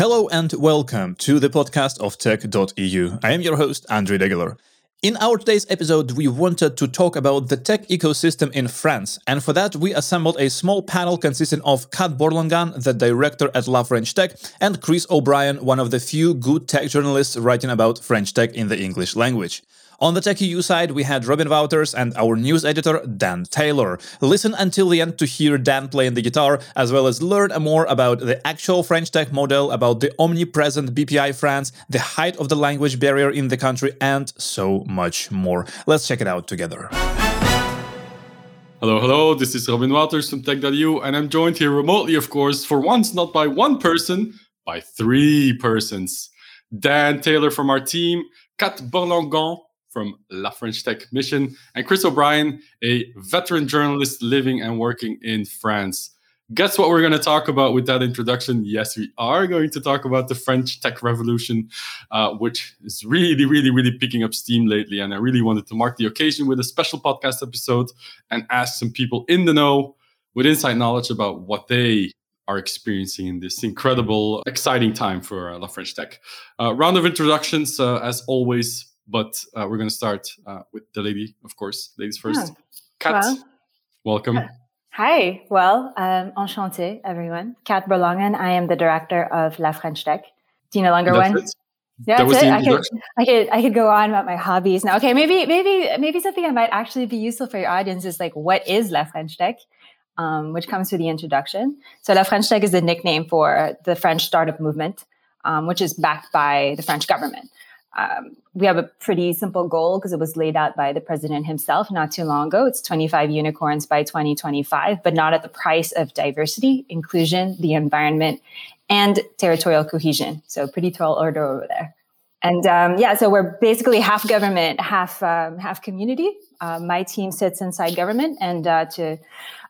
Hello and welcome to the podcast of tech.eu. I am your host, Andrii Degeler. In our today's episode, we wanted to talk about the tech ecosystem in France, and for that, we assembled a small panel consisting of Kat Borlongan, the director at La French Tech, and Chris O'Brien, one of the few good tech journalists writing about French tech in the English language. On the TechEU side, we had Robin Wouters and our news editor, Dan Taylor. Listen until the end to hear Dan playing the guitar, as well as learn more about the actual French tech model, about the omnipresent BPI France, the height of the language barrier in the country, and so much more. Let's check it out together. Hello, hello. This is Robin Wouters from Tech.eu, and I'm joined here remotely, of course, for once not by one person, by three persons. Dan Taylor from our team, Kat Borlongan from La French Tech Mission, and Chris O'Brien, a veteran journalist living and working in France. Guess what we're going to talk about with that introduction? Yes, we are going to talk about the French tech revolution, uh, which is really, really, really picking up steam lately. And I really wanted to mark the occasion with a special podcast episode and ask some people in the know with inside knowledge about what they are experiencing in this incredible, exciting time for uh, La French Tech. Uh, round of introductions, uh, as always, but uh, we're going to start uh, with the lady, of course. Ladies first. Kat, well, welcome. Hi. Well, um, enchanté, everyone. Kat Borlongan. I am the director of La French Tech. Do you no longer that's one? It. Yeah, that that's it. I could, I could, I could go on about my hobbies now. Okay, maybe, maybe, maybe something that might actually be useful for your audience is like, what is La French Tech? Um, which comes through the introduction. So La French Tech is the nickname for the French startup movement, um, which is backed by the French government um, we have a pretty simple goal because it was laid out by the president himself not too long ago. It's 25 unicorns by 2025, but not at the price of diversity, inclusion, the environment, and territorial cohesion. So pretty tall order over there. And um, yeah, so we're basically half government, half um, half community. Uh, my team sits inside government, and uh, to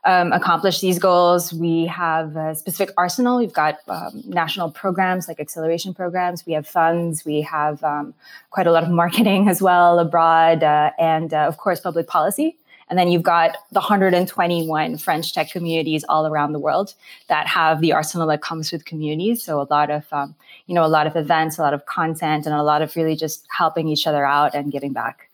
um, accomplish these goals, we have a specific arsenal. We've got um, national programs like acceleration programs. We have funds. We have um, quite a lot of marketing as well abroad, uh, and uh, of course, public policy. And then you've got the 121 French tech communities all around the world that have the arsenal that comes with communities. So a lot of, um, you know, a lot of events, a lot of content, and a lot of really just helping each other out and giving back.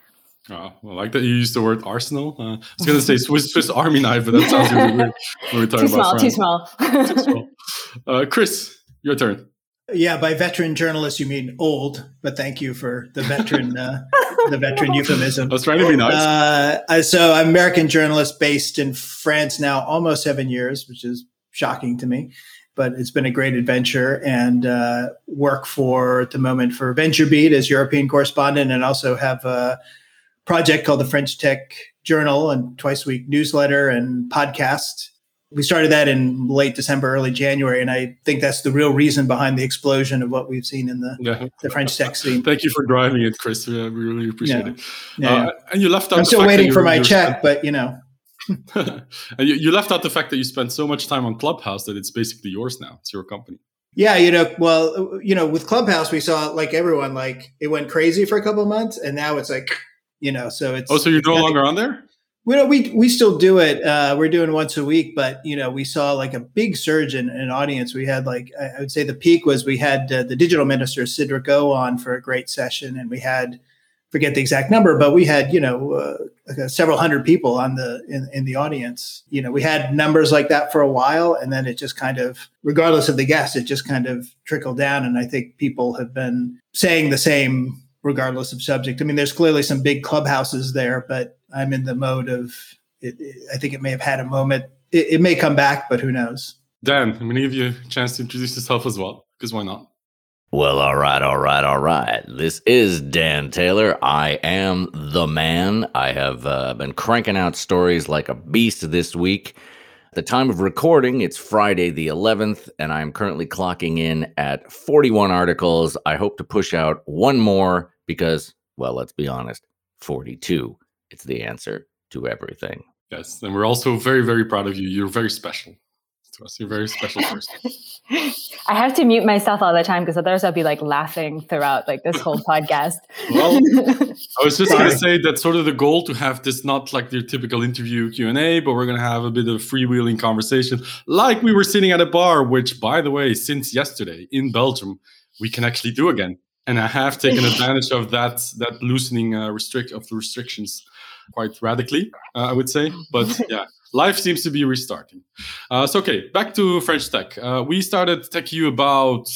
Oh, I like that you used the word arsenal. Uh, I was going to say Swiss, Swiss Army knife, but that sounds really weird when we're talking too about small, France. Too small. Uh, Chris, your turn. Yeah, by veteran journalist you mean old, but thank you for the veteran uh, the veteran euphemism. I was trying to be nice. Uh, so I'm American journalist based in France now almost seven years, which is shocking to me. But it's been a great adventure and uh, work for at the moment for VentureBeat as European correspondent, and also have a project called the French Tech Journal and twice a week newsletter and podcast we started that in late December, early January, and I think that's the real reason behind the explosion of what we've seen in the yeah. the French tech scene. Thank you for driving it, Chris. Yeah, we really appreciate yeah. it. Yeah. Uh, and you left out. I'm still waiting for my check, but you know. and you, you left out the fact that you spent so much time on Clubhouse that it's basically yours now. It's your company. Yeah, you know, well, you know, with Clubhouse, we saw like everyone, like it went crazy for a couple months, and now it's like, you know, so it's. Oh, so you're no longer on there? Well, we we still do it. Uh, we're doing once a week, but you know, we saw like a big surge in, an audience. We had like I would say the peak was we had uh, the digital minister Cédric O on for a great session, and we had forget the exact number, but we had you know uh, several hundred people on the in, in the audience. You know, we had numbers like that for a while, and then it just kind of, regardless of the guest, it just kind of trickled down. And I think people have been saying the same regardless of subject. I mean, there's clearly some big clubhouses there, but I'm in the mode of it, it, I think it may have had a moment. It, it may come back, but who knows? Dan, I'm going to give you a chance to introduce yourself as well, because why not? Well, all right, all right, all right. This is Dan Taylor. I am the man. I have uh, been cranking out stories like a beast this week. At the time of recording, it's Friday the 11th, and I'm currently clocking in at 41 articles. I hope to push out one more because, well, let's be honest, 42. It's the answer to everything. Yes. And we're also very, very proud of you. You're very special to us. You're a very special person. I have to mute myself all the time because otherwise I'll be like laughing throughout like this whole podcast. Well, I was just going to say that sort of the goal to have this not like your typical interview Q and A, but we're going to have a bit of freewheeling conversation, like we were sitting at a bar. Which, by the way, since yesterday in Belgium, we can actually do again, and I have taken advantage of that that loosening uh, restrict of the restrictions quite radically, uh, I would say. But yeah, life seems to be restarting. Uh, so, okay, back to French Tech. Uh, we started TechEU about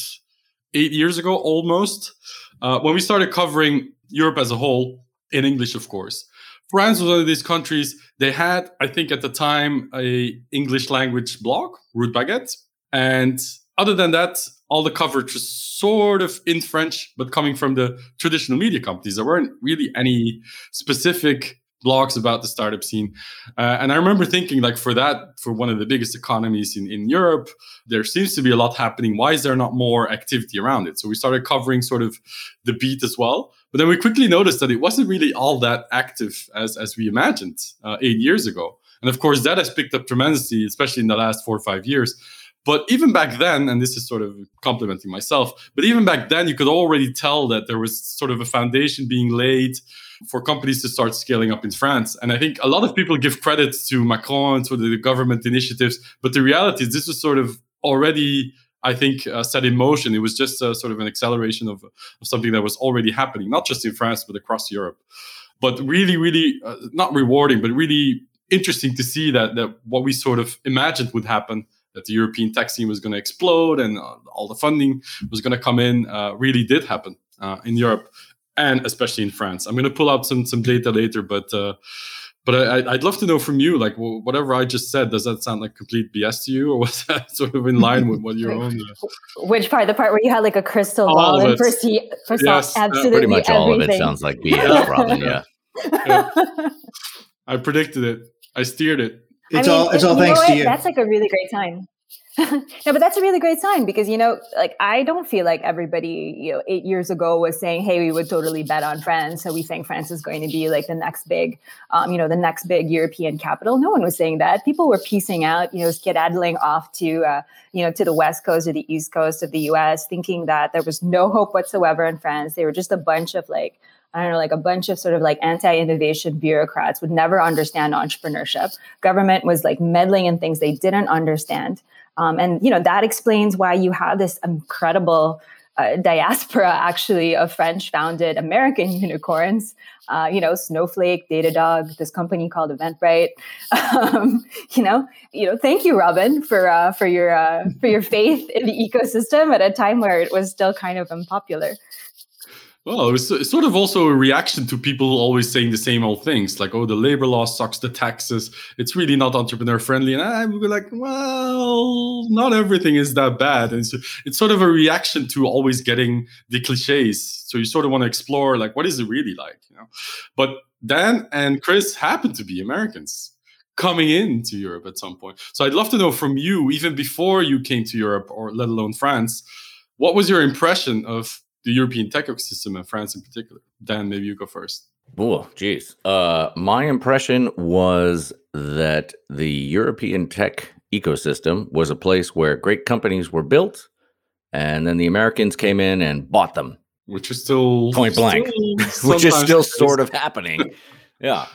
eight years ago, almost, uh, when we started covering Europe as a whole, in English, of course. France was one of these countries. They had, I think, at the time, a English language blog, Rude Baguette, and other than that, all the coverage was sort of in French, but coming from the traditional media companies. There weren't really any specific blogs about the startup scene. Uh, and I remember thinking, like, for that, for one of the biggest economies in, in Europe, there seems to be a lot happening. Why is there not more activity around it? So we started covering sort of the beat as well. But then we quickly noticed that it wasn't really all that active as, as we imagined uh, eight years ago. And of course, that has picked up tremendously, especially in the last four or five years. But even back then, and this is sort of complimenting myself, but even back then, you could already tell that there was sort of a foundation being laid for companies to start scaling up in France. And I think a lot of people give credit to Macron and to the government initiatives, but the reality is this was sort of already I think uh, set in motion. It was just a, sort of an acceleration of, of, something that was already happening, not just in France but across Europe. But really, really uh, not rewarding, but really interesting to see that that what we sort of imagined would happen, that the European tech scene was going to explode and uh, all the funding was going to come in, uh, really did happen uh, in Europe and especially in France. I'm going to pull out some some data later, but uh, but I, would love to know from you, like whatever I just said, does that sound like complete BS to you, or was that sort of in line with what your own? Uh... Which part? The part where you had like a crystal ball and foresee, foresaw yes, absolutely pretty much everything. all of it sounds like BS, Robin. Yeah. yeah. I predicted it. I steered it. It's I mean, all. It's all thanks to you. That's like a really great time. no, but that's a really great sign because you know, like I don't feel like everybody, you know, eight years ago was saying, "Hey, we would totally bet on France." So we think France is going to be like the next big, um, you know, the next big European capital. No one was saying that. People were piecing out, you know, skedaddling off to, uh, you know, to the west coast or the east coast of the U.S., thinking that there was no hope whatsoever in France. They were just a bunch of like I don't know, like a bunch of sort of like anti-innovation bureaucrats would never understand entrepreneurship. Government was like meddling in things they didn't understand. Um, and, you know, that explains why you have this incredible uh, diaspora actually of French founded American unicorns. Uh, you know, Snowflake, Datadog, this company called Eventbrite. Um, you know, you know. Thank you, Robin, for uh, for your uh, for your faith in the ecosystem at a time where it was still kind of unpopular. Well, it was sort of also a reaction to people always saying the same old things, like, "Oh, the labor law sucks, the taxes. It's really not entrepreneur friendly." And I would be like, "Well, not everything is that bad." And so it's sort of a reaction to always getting the cliches. So you sort of want to explore, like, what is it really like, you know? But Dan and Chris happen to be Americans coming into Europe at some point. So I'd love to know from you, even before you came to Europe, or let alone France, what was your impression of the European tech ecosystem and France in particular. Dan, maybe you go first. Oh, geez. Uh, my impression was that the European tech ecosystem was a place where great companies were built, and then the Americans came in and bought them. Which is still point blank, which is still sort of happening. yeah.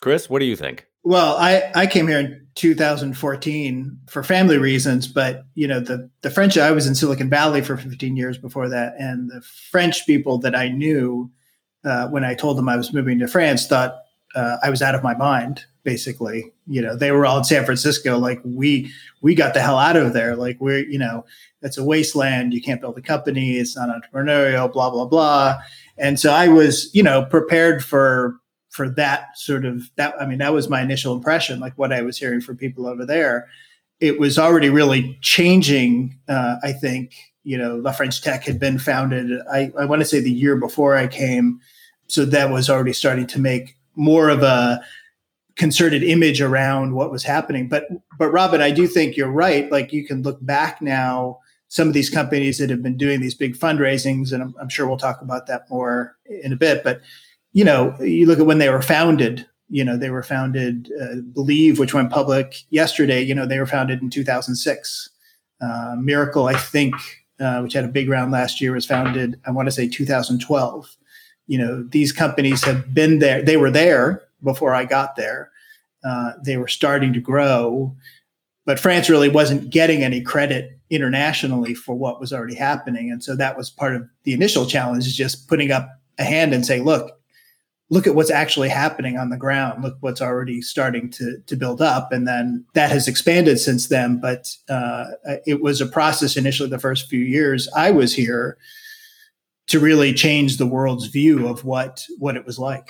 Chris, what do you think? Well, I, I came here in 2014 for family reasons, but you know the the French. I was in Silicon Valley for 15 years before that, and the French people that I knew uh, when I told them I was moving to France thought uh, I was out of my mind. Basically, you know, they were all in San Francisco. Like we we got the hell out of there. Like we're you know it's a wasteland. You can't build a company. It's not entrepreneurial. Blah blah blah. And so I was you know prepared for for that sort of that i mean that was my initial impression like what i was hearing from people over there. It was already really changing uh, i think you know la french tech had been founded i, I want to say the year before i came. So that was already starting to make more of a concerted image around what was happening. But but robin i do think you're right. Like you can look back now some of these companies that have been doing these big fundraisings and i'm, I'm sure we'll talk about that more in a bit but you know, you look at when they were founded, You know, they were founded, uh, Believe, which went public yesterday. You know, they were founded in 2006. Uh, Mirakl, I think, uh, which had a big round last year, was founded. I want to say 2012. You know, these companies have been there. They were there before I got there. Uh, they were starting to grow, but France really wasn't getting any credit internationally for what was already happening. And so that was part of the initial challenge is just putting up a hand and saying, look, look at what's actually happening on the ground. Look what's already starting to, to build up. And then that has expanded since then. But uh, it was a process initially the first few years I was here to really change the world's view of what, what it was like.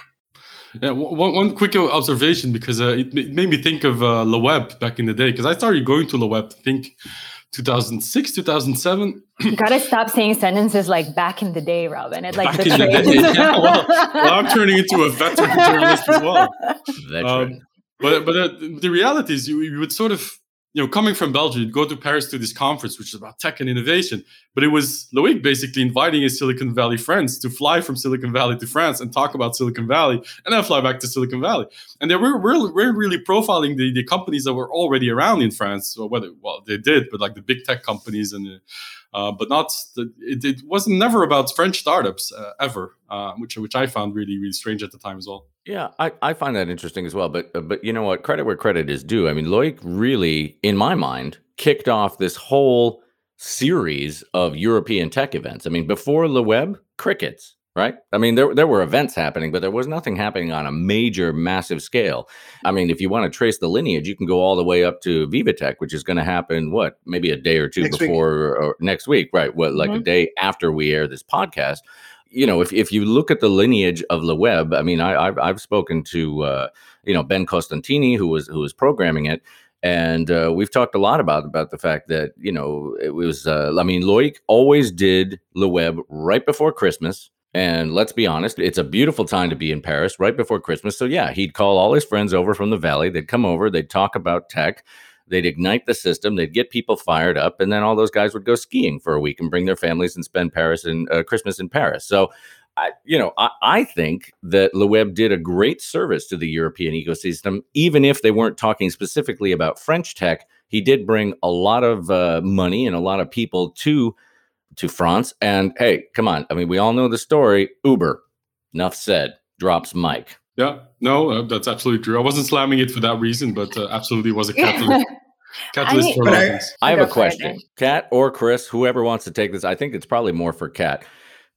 Yeah, one, one quick observation because uh, it, made me think of uh, Le Web back in the day because I started going to Le Web, think 2006, 2007. You gotta stop saying sentences like back in the day, Robin. It's like back in the day. Yeah, well, well, I'm turning into a veteran journalist as well. Veteran. Um, but but uh, the reality is, you, you would sort of you know, coming from Belgium, you'd go to Paris to this conference, which is about tech and innovation. But it was Loic basically inviting his Silicon Valley friends to fly from Silicon Valley to France and talk about Silicon Valley and then fly back to Silicon Valley. And they were really, profiling the, the companies that were already around in France. So whether, well, they did, but like the big tech companies and the, uh, but not the, it, it wasn't never about French startups uh, ever, uh, which which I found really really strange at the time as well. Yeah, I, I find that interesting as well. But uh, but you know what? Credit where credit is due. I mean, Loic really, in my mind, kicked off this whole series of European tech events. I mean, before Le Web, crickets right? I mean, there there were events happening, but there was nothing happening on a major, massive scale. I mean, if you want to trace the lineage, you can go all the way up to VivaTech, which is going to happen what maybe a day or two next before or next week, right? What like mm-hmm. a day after we air this podcast. You know, if, if you look at the lineage of the web, I mean, I, have I've spoken to uh, you know Ben Costantini, who was who was programming it, and uh, we've talked a lot about about the fact that you know it was. Uh, I mean, Loic always did Le Web right before Christmas and let's be honest, it's a beautiful time to be in Paris right before Christmas. So, yeah, he'd call all his friends over from the valley. They'd come over, they'd talk about tech, they'd ignite the system, they'd get people fired up, and then all those guys would go skiing for a week and bring their families and spend Paris and uh, Christmas in Paris. So, I, you know, I, I think that Le Web did a great service to the European ecosystem, even if they weren't talking specifically about French tech. He did bring a lot of uh, money and a lot of people to to France. And hey, come on. I mean, we all know the story. Uber, enough said, drops mic. Yeah, no, uh, that's absolutely true. I wasn't slamming it for that reason, but uh, absolutely was a catalyst. catalyst I, for I, I have a question. Kat or Chris, whoever wants to take this, I think it's probably more for Kat.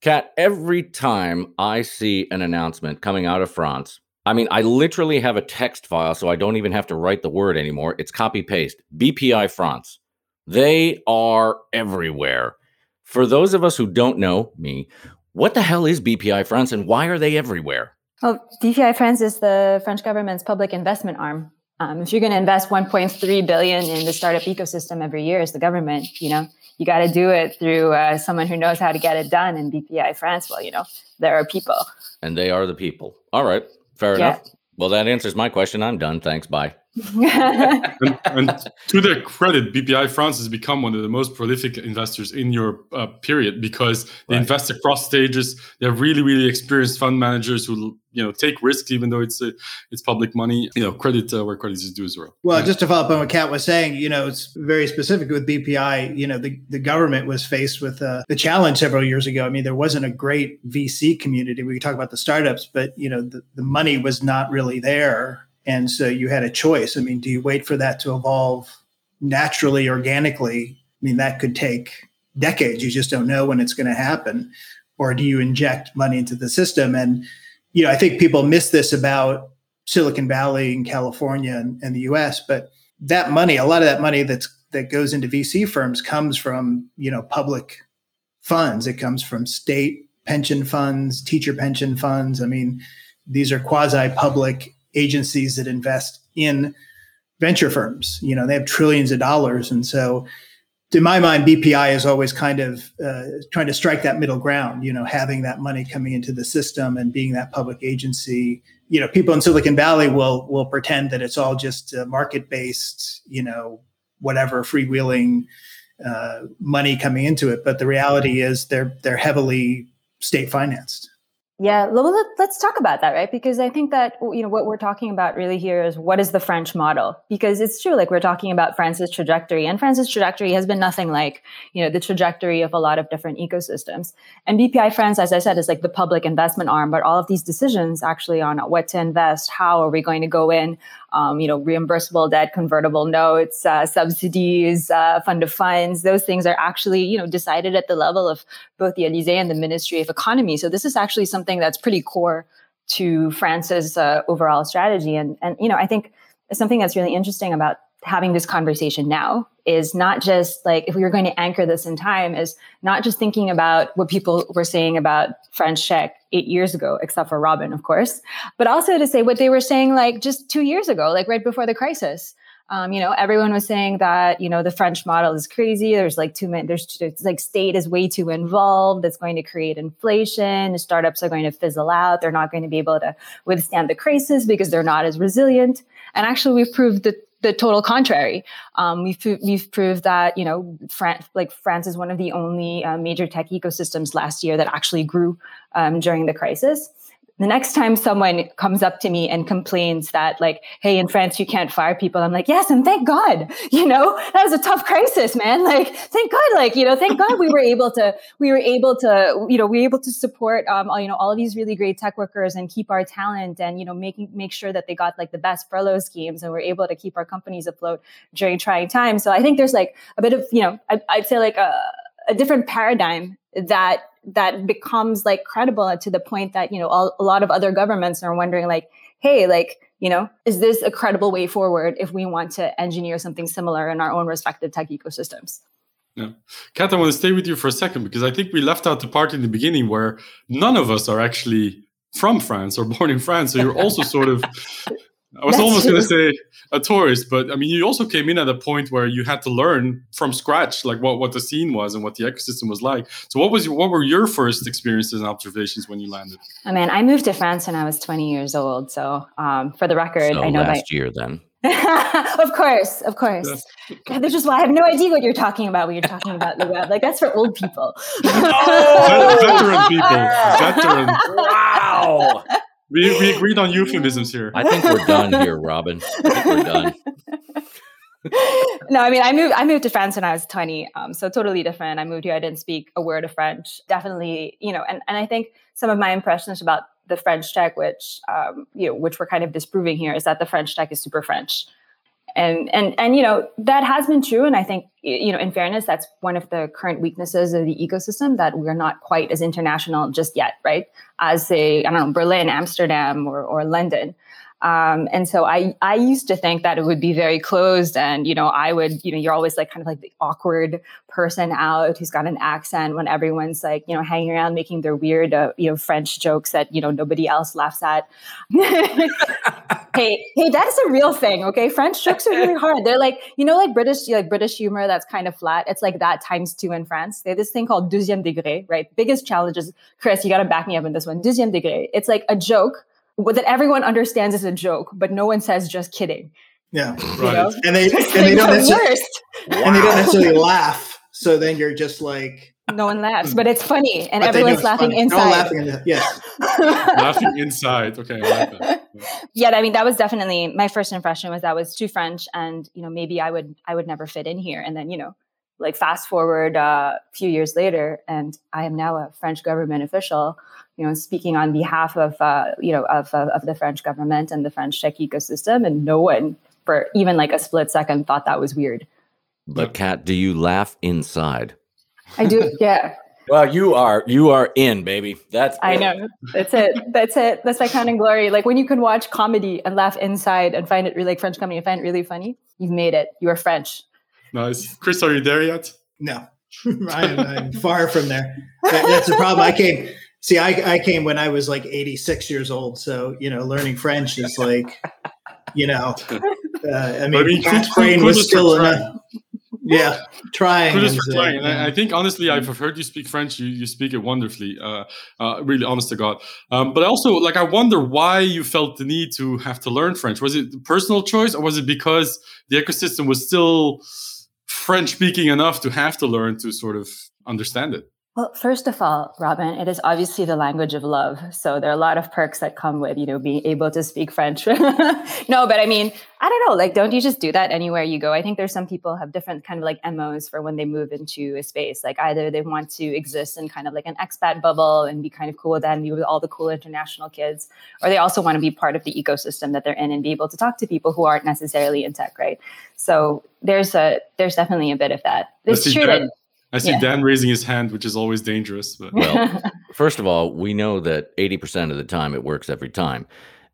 Kat, every time I see an announcement coming out of France, I mean, I literally have a text file, so I don't even have to write the word anymore. It's copy paste. BPI France. They are everywhere. For those of us who don't know me, what the hell is BPI France and why are they everywhere? Well, BPI France is the French government's public investment arm. Um, if you're going to invest 1.3 billion in the startup ecosystem every year as the government, you know, you got to do it through uh, someone who knows how to get it done. And BPI France, well, you know, there are people. And they are the people. All right, fair yeah. enough. Well, that answers my question. I'm done. Thanks. Bye and, and, to their credit, BPI France has become one of the most prolific investors in Europe, uh, period, because they right. invest across stages. They're really, really experienced fund managers who you know take risks, even though it's uh, it's public money. You know, credit uh, where credit is due as well. Well, yeah. just to follow up on what Kat was saying, you know, it's very specific with BPI. You know, the, the government was faced with uh, the challenge several years ago. I mean, there wasn't a great VC community. We talk about the startups, but you know, the, the money was not really there and so you had a choice. I mean, do you wait for that to evolve naturally, organically? I mean, that could take decades. You just don't know when it's going to happen. Or do you inject money into the system? And, you know, I think people miss this about Silicon Valley and California and, and the US, but that money, a lot of that money that's that goes into VC firms comes from, you know, public funds. It comes from state pension funds, teacher pension funds. I mean, these are quasi public agencies that invest in venture firms. You know, they have trillions of dollars. And so, to my mind, BPI is always kind of uh, trying to strike that middle ground, you know, having that money coming into the system and being that public agency. You know, people in Silicon Valley will will pretend that it's all just uh, market based, you know, whatever freewheeling uh, money coming into it. But the reality is they're they're heavily state financed. Yeah, well, let, us talk about that, right? Because I think that you know what we're talking about really here is what is the French model? Because it's true, like we're talking about France's trajectory, and France's trajectory has been nothing like you know the trajectory of a lot of different ecosystems. And BPI France, as I said, is like the public investment arm, but all of these decisions actually on what to invest, how are we going to go in, um, you know, reimbursable debt, convertible notes, uh, subsidies, uh, fund of funds. Those things are actually, you know, decided at the level of both the Elysee and the Ministry of Economy. So this is actually something that's pretty core to France's uh, overall strategy. And and you know, I think something that's really interesting about having this conversation now is not just like if we were going to anchor this in time is not just thinking about what people were saying about french tech eight years ago except for robin of course but also to say what they were saying like just two years ago like right before the crisis. Um, you know everyone was saying that you know the french model is crazy. There's like too many there's like state is way too involved. It's going to create inflation. Startups are going to fizzle out. They're not going to be able to withstand the crisis because they're not as resilient. And actually we've proved that the total contrary. Um, we've we've proved that you know France, like France is one of the only uh, major tech ecosystems last year that actually grew um, during the crisis the next time someone comes up to me and complains that like hey in france you can't fire people i'm like yes and thank god you know? That was a tough crisis man. Like thank god like you know thank god we were able to we were able to you know we were able to support um all, you know all of these really great tech workers and keep our talent and you know making make sure that they got like the best furlough schemes and we're able to keep our companies afloat during trying times. So i think there's like a bit of you know I, i'd say like a, a different paradigm that that becomes like credible to the point that you know all, a lot of other governments are wondering like hey like you know is this a credible way forward if we want to engineer something similar in our own respective tech ecosystems yeah. Kat, I want to stay with you for a second because I think we left out the part in the beginning where none of us are actually from France or born in France. So you're also sort of I was That's almost going to say a tourist, but I mean, you also came in at a point where you had to learn from scratch, like what, what the scene was and what the ecosystem was like. So, what was your, what were your first experiences and observations when you landed? I mean, I moved to France when I was 20 years old. So, um, for the record, so I know last year then. of course, of course. Yes. There's just why I have no idea what you're talking about when you're talking about the web. Like that's for old people. oh! veteran people. Veteran. Wow. We, we agreed on euphemisms here. I think we're done here, Robin. we're done. no, I mean, I moved. I moved to France when I was twenty, um, so totally different. I moved here. I didn't speak a word of French. Definitely, you know, and and I think some of my impressions about the French tech, which um, you know, which we're kind of disproving here, is that the French tech is super French and and and you know that has been true. And i think you know in fairness that's one of the current weaknesses of the ecosystem that we're not quite as international just yet right? As say i don't know berlin amsterdam or, or london. Um, and so I, I used to think that it would be very closed and, you know, I would, you know, you're always like kind of like the awkward person out who's got an accent when everyone's like, you know, hanging around making their weird, uh, you know, French jokes that, you know, nobody else laughs at. hey, hey, that's a real thing. Okay. French jokes are really hard. They're like, you know, like British, like British humor that's kind of flat. It's like that times two in France. They have this thing called deuxième degré, right? Biggest challenges. Chris, you got to back me up in this one. Deuxième degré. It's like a joke that everyone understands as a joke, but no one says just kidding. Yeah, right. And they and they don't necessarily wow. and they don't necessarily laugh. So then you're just like no one laughs, but it's funny, and everyone's laughing funny. inside. No laughing in the, yes, laughing inside. Okay, I. Yeah. yeah, I mean that was definitely my first impression was that was too French, and you know maybe I would I would never fit in here. And then you know like fast forward uh, a few years later, and I am now a French government official you know, speaking on behalf of, uh, you know, of, of, of the French government and the French tech ecosystem. And no one for even like a split second thought that was weird. But Kat, do you laugh inside? I do. Yeah. well, you are you are in, baby. That's I know. That's it. That's it. That's my kind of glory. Like when you can watch comedy and laugh inside and find it really like French comedy and find it really funny, you've made it. You are French. Nice. Chris, are you there yet? No. I'm, I'm, far from there. That, that's the problem. I came See, I, I came when I was like 86 years old. So, you know, learning French is like, you know, uh, I mean, I mean brain was still in a, yeah, trying. And, for trying. Uh, I, I, think honestly, I've heard you speak French. You, you speak it wonderfully. Uh, uh, really, honest to God. Um, but also, like, I wonder why you felt the need to have to learn French. Was it personal choice, or was it because the ecosystem was still French speaking enough to have to learn to sort of understand it? Well, first of all, Robin, it is obviously the language of love. So there are a lot of perks that come with, you know, being able to speak French. no, but I mean, I don't know, like, don't you just do that anywhere you go? I think there's some people have different kind of like MOs for when they move into a space. Like either they want to exist in kind of like an expat bubble and be kind of cool with that and be with all the cool international kids, or they also want to be part of the ecosystem that they're in and be able to talk to people who aren't necessarily in tech, right? So there's a, there's definitely a bit of that. It's true that, I see yeah. Dan raising his hand, which is always dangerous. But. Well, first of all, we know that 80% of the time it works every time.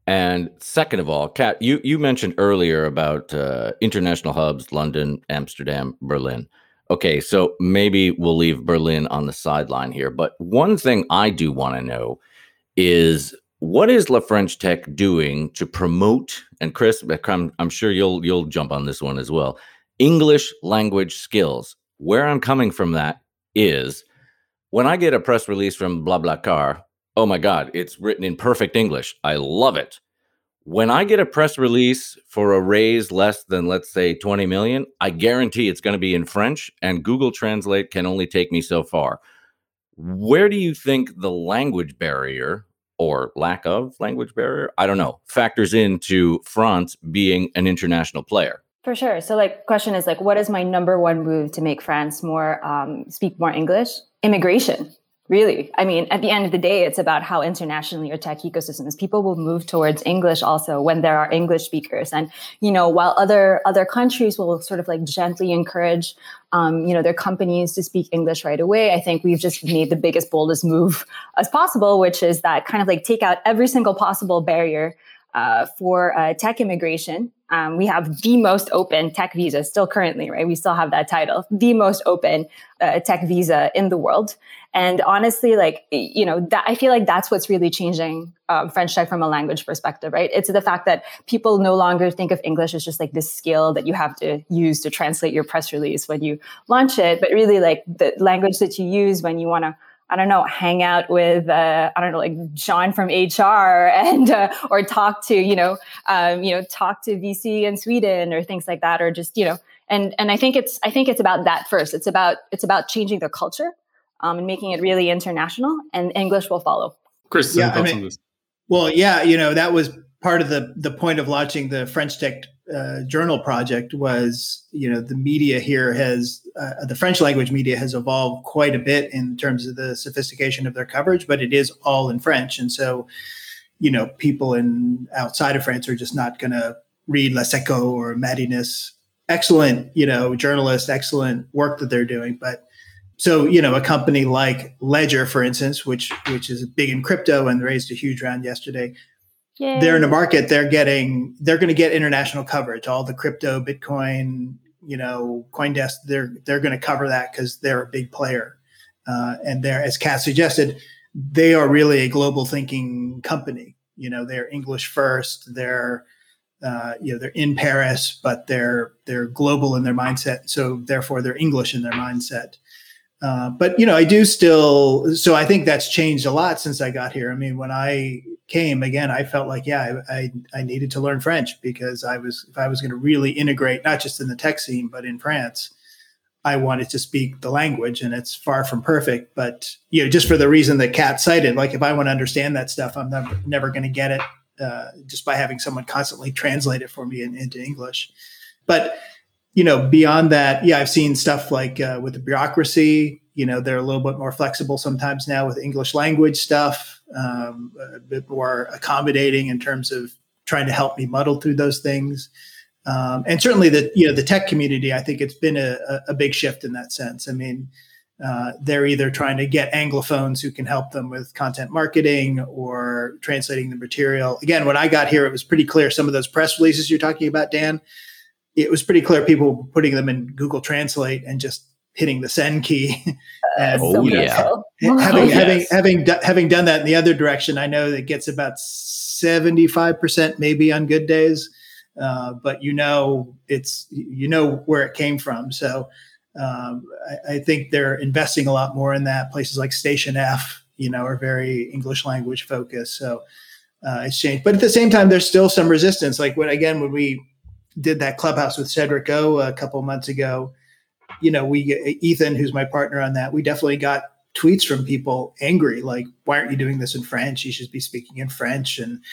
And second of all, Kat, you, you mentioned earlier about uh, international hubs, London, Amsterdam, Berlin. Okay, so maybe we'll leave Berlin on the sideline here. But one thing I do want to know is what is La French Tech doing to promote? And Chris, I'm, I'm sure you'll you'll jump on this one as well. English language skills where I'm coming from that is when I get a press release from BlaBlaCar, oh my God, it's written in perfect English. I love it. When I get a press release for a raise less than, let's say, 20 million, I guarantee it's going to be in French, and Google Translate can only take me so far. Where do you think the language barrier or lack of language barrier, I don't know, factors into France being an international player? For sure. So, like, question is like, what is my number one move to make France more um, speak more English? Immigration. Really, I mean, at the end of the day, it's about how international your tech ecosystem is. People will move towards English also when there are English speakers, and you know, while other other countries will sort of like gently encourage, um, you know, their companies to speak English right away. I think we've just made the biggest, boldest move as possible, which is that kind of like take out every single possible barrier uh, for uh, tech immigration. Um, we have the most open tech visa still currently, right? We still have that title, the most open uh, tech visa in the world. And honestly, like, you know, that, I feel like that's what's really changing um, French tech from a language perspective, right? It's the fact that people no longer think of English as just like this skill that you have to use to translate your press release when you launch it, but really like the language that you use when you want to I don't know, hang out with, uh, I don't know, like John from HR and, uh, or talk to, you know, um, you know, talk to VC in Sweden or things like that, or just, you know, and, and I think it's, I think it's about that first. It's about, it's about changing the culture, um, and making it really international and English will follow. Chris, yeah, I mean, well, yeah, you know, that was part of the, the point of launching the French Tech uh, journal project was you know the media here has uh, the french language media has evolved quite a bit in terms of the sophistication of their coverage but it is all in french. And so you know people in outside of france are just not going to read Les Echos or Maddyness excellent you know journalists excellent work that they're doing. But so you know a company like ledger for instance which which is big in crypto and raised a huge round yesterday Yay. they're in a market they're getting they're going to get international coverage. All the crypto bitcoin you know coindesk they're they're going to cover that because they're a big player. Uh, and they're as Kat suggested they are really a global thinking company. You know they're english first they're uh, you know they're in paris but they're they're global in their mindset so therefore they're english in their mindset uh, but you know, I do still. So I think that's changed a lot since I got here. I mean, when I came again, I felt like yeah, I I, I needed to learn French because I was if I was going to really integrate not just in the tech scene but in France, I wanted to speak the language, and it's far from perfect. But you know, just for the reason that Kat cited, like if I want to understand that stuff, I'm never never going to get it uh, just by having someone constantly translate it for me in, into English. But you know, beyond that, yeah, I've seen stuff like uh, with the bureaucracy. You know, they're a little bit more flexible sometimes now with English language stuff, um, a bit more accommodating in terms of trying to help me muddle through those things. Um, and certainly, the you know the tech community, I think it's been a, a big shift in that sense. I mean, uh, they're either trying to get anglophones who can help them with content marketing or translating the material. Again, when I got here, it was pretty clear some of those press releases you're talking about, Dan it was pretty clear people were putting them in Google Translate and just hitting the send key. and, oh yeah, having oh, yes. having having having done that in the other direction, I know that gets about seventy five percent maybe on good days, uh, but you know it's you know where it came from. So um, I, I, think they're investing a lot more in that. Places like Station F, you know, are very English language focused. So. Uh, it's changed, but at the same time, there's still some resistance. Like when again, when we did that clubhouse with Cedric O a couple months ago, you know, we Ethan, who's my partner on that, we definitely got tweets from people angry, like, "Why aren't you doing this in French? You should be speaking in French." And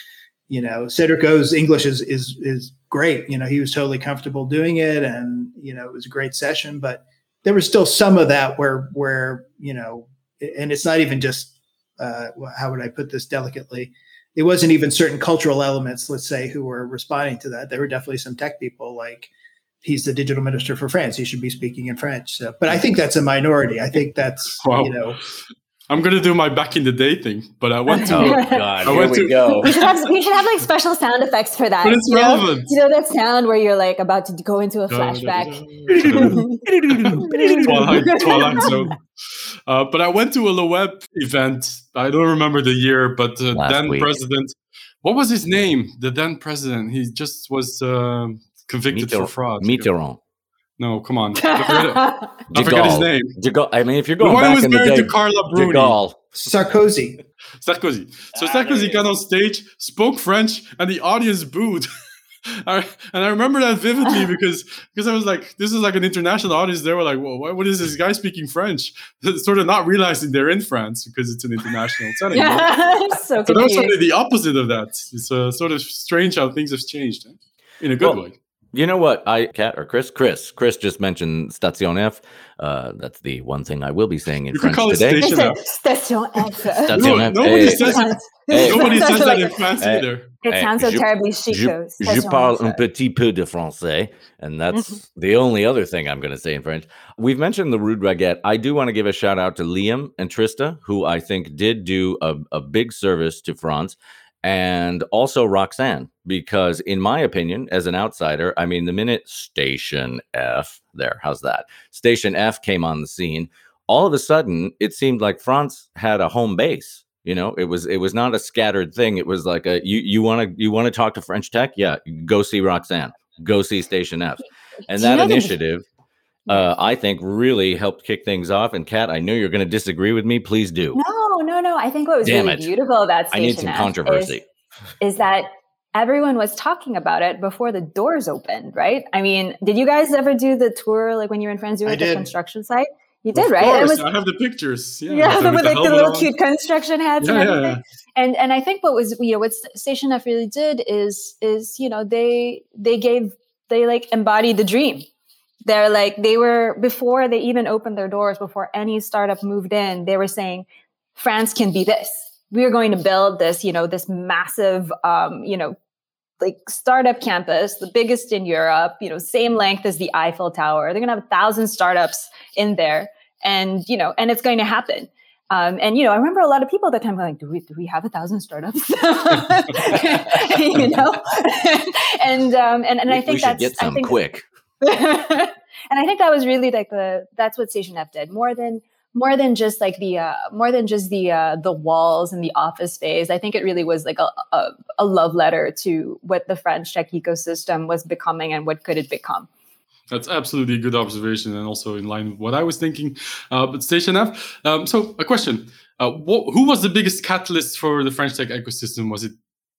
you know, Cedric O's English is is is great. You know, he was totally comfortable doing it, and you know, it was a great session. But there was still some of that where where you know, and it's not even just uh, how would I put this delicately? It wasn't even certain cultural elements, let's say, who were responding to that. There were definitely some tech people like he's the digital minister for France. He should be speaking in French. So, but I think that's a minority. I think that's wow. you know I'm gonna do my back in the day thing, but I went to. oh God! I here we to, go. We should, have, we should have like special sound effects for that. But it's you relevant. Know? You know that sound where you're like about to go into a flashback. Twilight, Twilight Zone. Uh, but I went to a Le Web event. I don't remember the year, but uh, then week. president. What was his name? The then president. He just was uh, convicted Mitterrand. for fraud. Mitterrand. No, come on. I forget, I forget his name. De I mean, if you're going the back in the day, to Carla Bruni. De Gaulle. Sarkozy. Sarkozy. So ah, Sarkozy got on stage, spoke French, and the audience booed. and I remember that vividly because because I was like, this is like an international audience. They were like, well, what is this guy speaking French? sort of not realizing they're in France because it's an international setting. Yeah, so, so that was sort of the opposite of that. It's uh, sort of strange how things have changed eh? in a good well, way. You know what, I Kat or Chris, Chris, Chris just mentioned Station F. Uh, that's the one thing I will be saying in you French call today. It Station F. Station F. Station no, F. Nobody hey. says it. Hey. Nobody says that in France hey. either. It sounds so terribly chic. Je, je parle un petit peu de français, and that's mm-hmm. the only other thing I'm going to say in French. We've mentioned the Rude Baguette. I do want to give a shout out to Liam and Trista, who I think did do a, a big service to France and also Roxanne, because in my opinion, as an outsider, I mean, the minute Station F, there, how's that? Station F came on the scene, all of a sudden it seemed like France had a home base. You know, it was it was not a scattered thing. It was like a you you want to you want to talk to French Tech, yeah, go see Roxanne, go see Station F, and that initiative. Uh, I think really helped kick things off. And Kat, I know you're going to disagree with me. Please do. No, Oh, no, no. I think what was Damn really it. beautiful about Station I need some F controversy. Is, is, that everyone was talking about it before the doors opened, right? I mean, did you guys ever do the tour, like when you were in France, you were at the construction site? You did, of right? Course, was, I have the pictures. Yeah, yeah with, with like the little on. cute construction hats yeah, and everything. Yeah, yeah. And and I think what was you know what Station F really did is is you know they they gave they like embodied the dream they're like, they were, before they even opened their doors, before any startup moved in, they were saying, France can be this. We're going to build this, you know, this massive, um, you know, like startup campus, the biggest in Europe, you know, same length as the Eiffel Tower. They're going to have a thousand startups in there and, you know, and it's going to happen. Um, and you know, I remember a lot of people at that time like, "Do we do we have a thousand startups?" you know, and um, and and we, I think we that's get some I think, quick. and I think that was really like the that's what Station F did more than more than just like the uh, more than just the uh, the walls and the office space. I think it really was like a, a, a love letter to what the French tech ecosystem was becoming and what could it become. That's absolutely a good observation and also in line with what I was thinking. Uh, but Station F. Um, so a question: uh, wh- Who was the biggest catalyst for the French tech ecosystem? Was it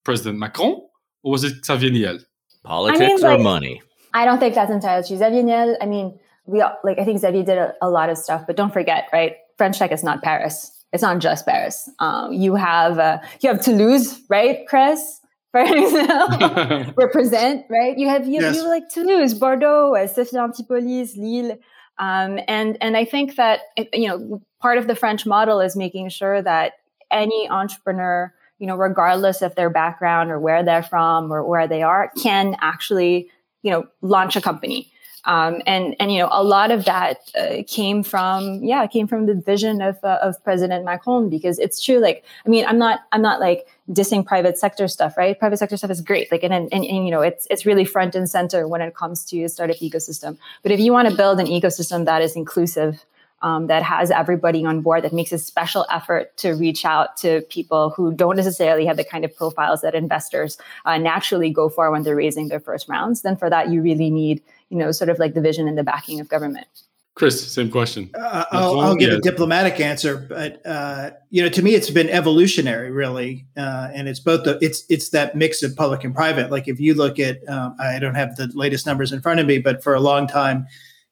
President Macron or was it Xavier Niel? Politics I mean, or like, money? I don't think that's entirely true. Xavier Niel, I mean, we all, like I think Xavier did a, a, lot of stuff, but don't forget, right? French Tech is not Paris. It's not just Paris. Um, you have uh, you have Toulouse, right, Chris? For example, represent, right? You have you, yes. you have like Toulouse, Bordeaux, uh, Sophia Antipolis, Lille, um, and and I think that you know part of the French model is making sure that any entrepreneur you know, regardless of their background or where they're from or where they are, can actually you know, launch a company. Um, and and you know a lot of that uh, came from yeah came from the vision of uh, of President Macron because it's true like I mean I'm not I'm not like dissing private sector stuff right? Private sector stuff is great like and, and, and you know it's it's really front and center when it comes to a startup ecosystem. But if you want to build an ecosystem that is inclusive um, that has everybody on board, that makes a special effort to reach out to people who don't necessarily have the kind of profiles that investors uh, naturally go for when they're raising their first rounds, then for that, you really need, you know, sort of like the vision and the backing of government. Chris, same question. Uh, I'll, I'll, give a diplomatic answer, but uh, you know, to me, it's been evolutionary, really, uh, and it's both the it's it's that mix of public and private. Like if you look at, um, I don't have the latest numbers in front of me, but for a long time,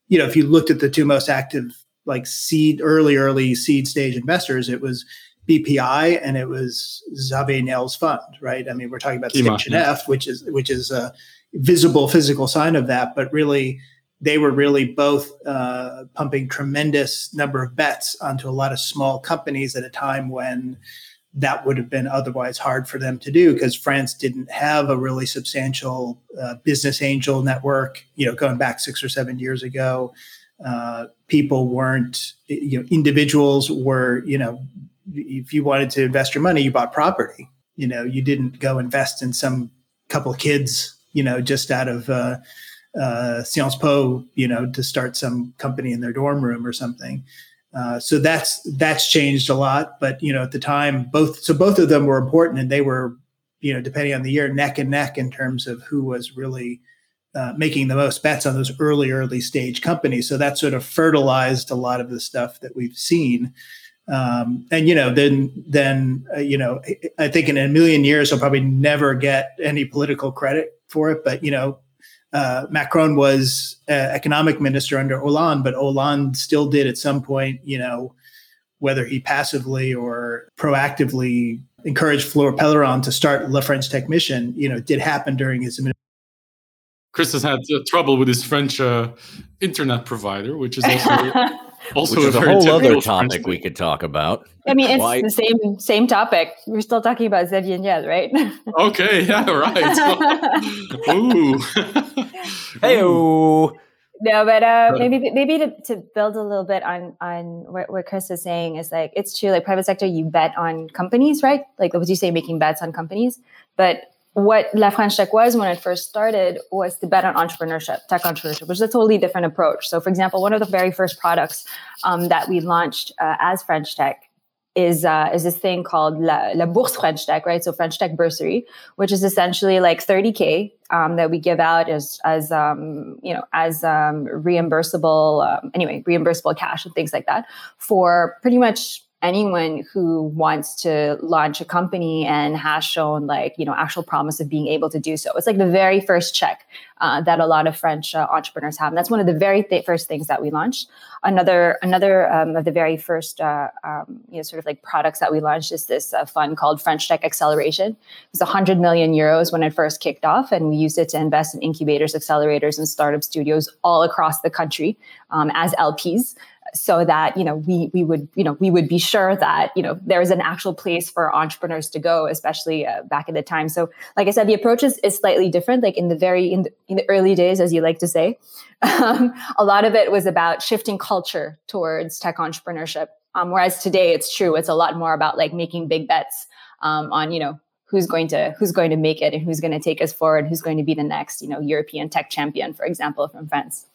you know, if you looked at the two most active like seed early early seed stage investors it was bpi and it was xavier Niel's fund right i mean we're talking about station yeah. f which is which is a visible physical sign of that but really they were really both uh, pumping tremendous number of bets onto a lot of small companies at a time when that would have been otherwise hard for them to do because France didn't have a really substantial uh, business angel network. You know, going back six or seven years ago, uh, people weren't. You know, individuals were. You know, if you wanted to invest your money, you bought property. You know, you didn't go invest in some couple kids. You know, just out of uh, uh, Sciences Po. You know, to start some company in their dorm room or something. Uh, so that's that's changed a lot. But you know, at the time, both so both of them were important, and they were, you know, depending on the year, neck and neck in terms of who was really uh, making the most bets on those early early stage companies. So that sort of fertilized a lot of the stuff that we've seen. Um, and you know, then then uh, you know, I think in a million years, I'll probably never get any political credit for it. But you know, uh, Macron was uh, economic minister under Hollande, but Hollande still did at some point, you know, whether he passively or proactively encouraged Fleur Pellerin to start La French Tech Mission, you know, did happen during his administration. Chris has had uh, trouble with his French uh, internet provider, which is also also Which is a, a whole other topic we could talk about. I mean, it's Why? the same same topic. We're still talking about Xavier Niel, right? okay, yeah, right. Ooh. hey No, but uh, maybe maybe to, to build a little bit on on what, what Chris is saying is like it's true. Like private sector, you bet on companies, right? Like what you say, making bets on companies. But what La French Tech was when it first started was to bet on entrepreneurship, tech entrepreneurship, which is a totally different approach. So, for example, one of the very first products um, that we launched uh, as French Tech is uh, is this thing called La, La Bourse French Tech, right? So French Tech Bursary, which is essentially like 30k um, that we give out as as um, you know as um, reimbursable um, anyway reimbursable cash and things like that for pretty much anyone who wants to launch a company and has shown like you know actual promise of being able to do so it's like the very first check uh, that a lot of french uh, entrepreneurs have. And that's one of the very th- first things that we launched. Another another um, of the very first uh, um, you know sort of like products that we launched is this uh, fund called french tech acceleration. It was 100 million euros when it first kicked off and we used it to invest in incubators accelerators and startup studios all across the country um, as lps so that you know we we would you know we would be sure that you know there's an actual place for entrepreneurs to go especially uh, back in the time. So like i said the approach is, is slightly different. Like in the very in in the early days as you like to say um, a lot of it was about shifting culture towards tech entrepreneurship um, whereas today it's true it's a lot more about like making big bets um, on you know who's going to who's going to make it and who's going to take us forward who's going to be the next you know european tech champion for example from france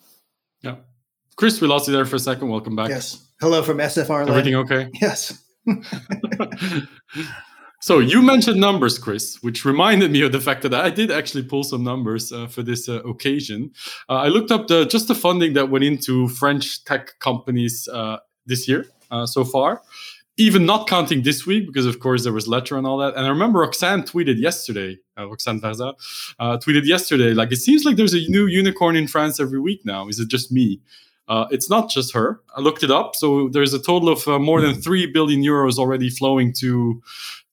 yeah Chris, we lost you there for a second. Welcome back. Yes. Hello from SFR. Everything okay? Yes. so you mentioned numbers, Chris, which reminded me of the fact that I did actually pull some numbers uh, for this uh, occasion. Uh, I looked up the just the funding that went into French tech companies uh, this year uh, so far, even not counting this week because of course there was Ledger and all that. And I remember Roxanne tweeted yesterday. Uh, Roxanne Varza tweeted yesterday, like it seems like there's a new unicorn in France every week now. Is it just me? Uh, it's not just her. I looked it up. So there's a total of uh, more than 3 billion euros already flowing to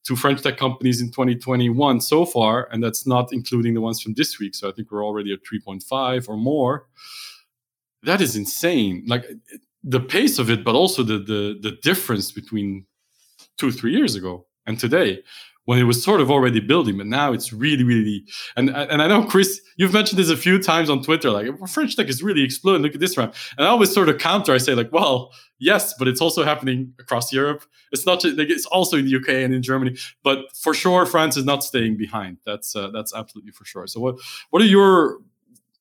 to French tech companies in 2021 so far, and that's not including the ones from this week. So I think we're already at 3.5 or more. That is insane. Like the pace of it, but also the the the difference between two three years ago and today when it was sort of already building, but now it's really, really and and I know Chris, you've mentioned this a few times on Twitter, like French tech is really exploding. Look at this round, and I always sort of counter. I say like, well, yes, but it's also happening across Europe. It's not just like it's also in the UK and in Germany, but for sure France is not staying behind. That's uh, that's absolutely for sure. So what what are your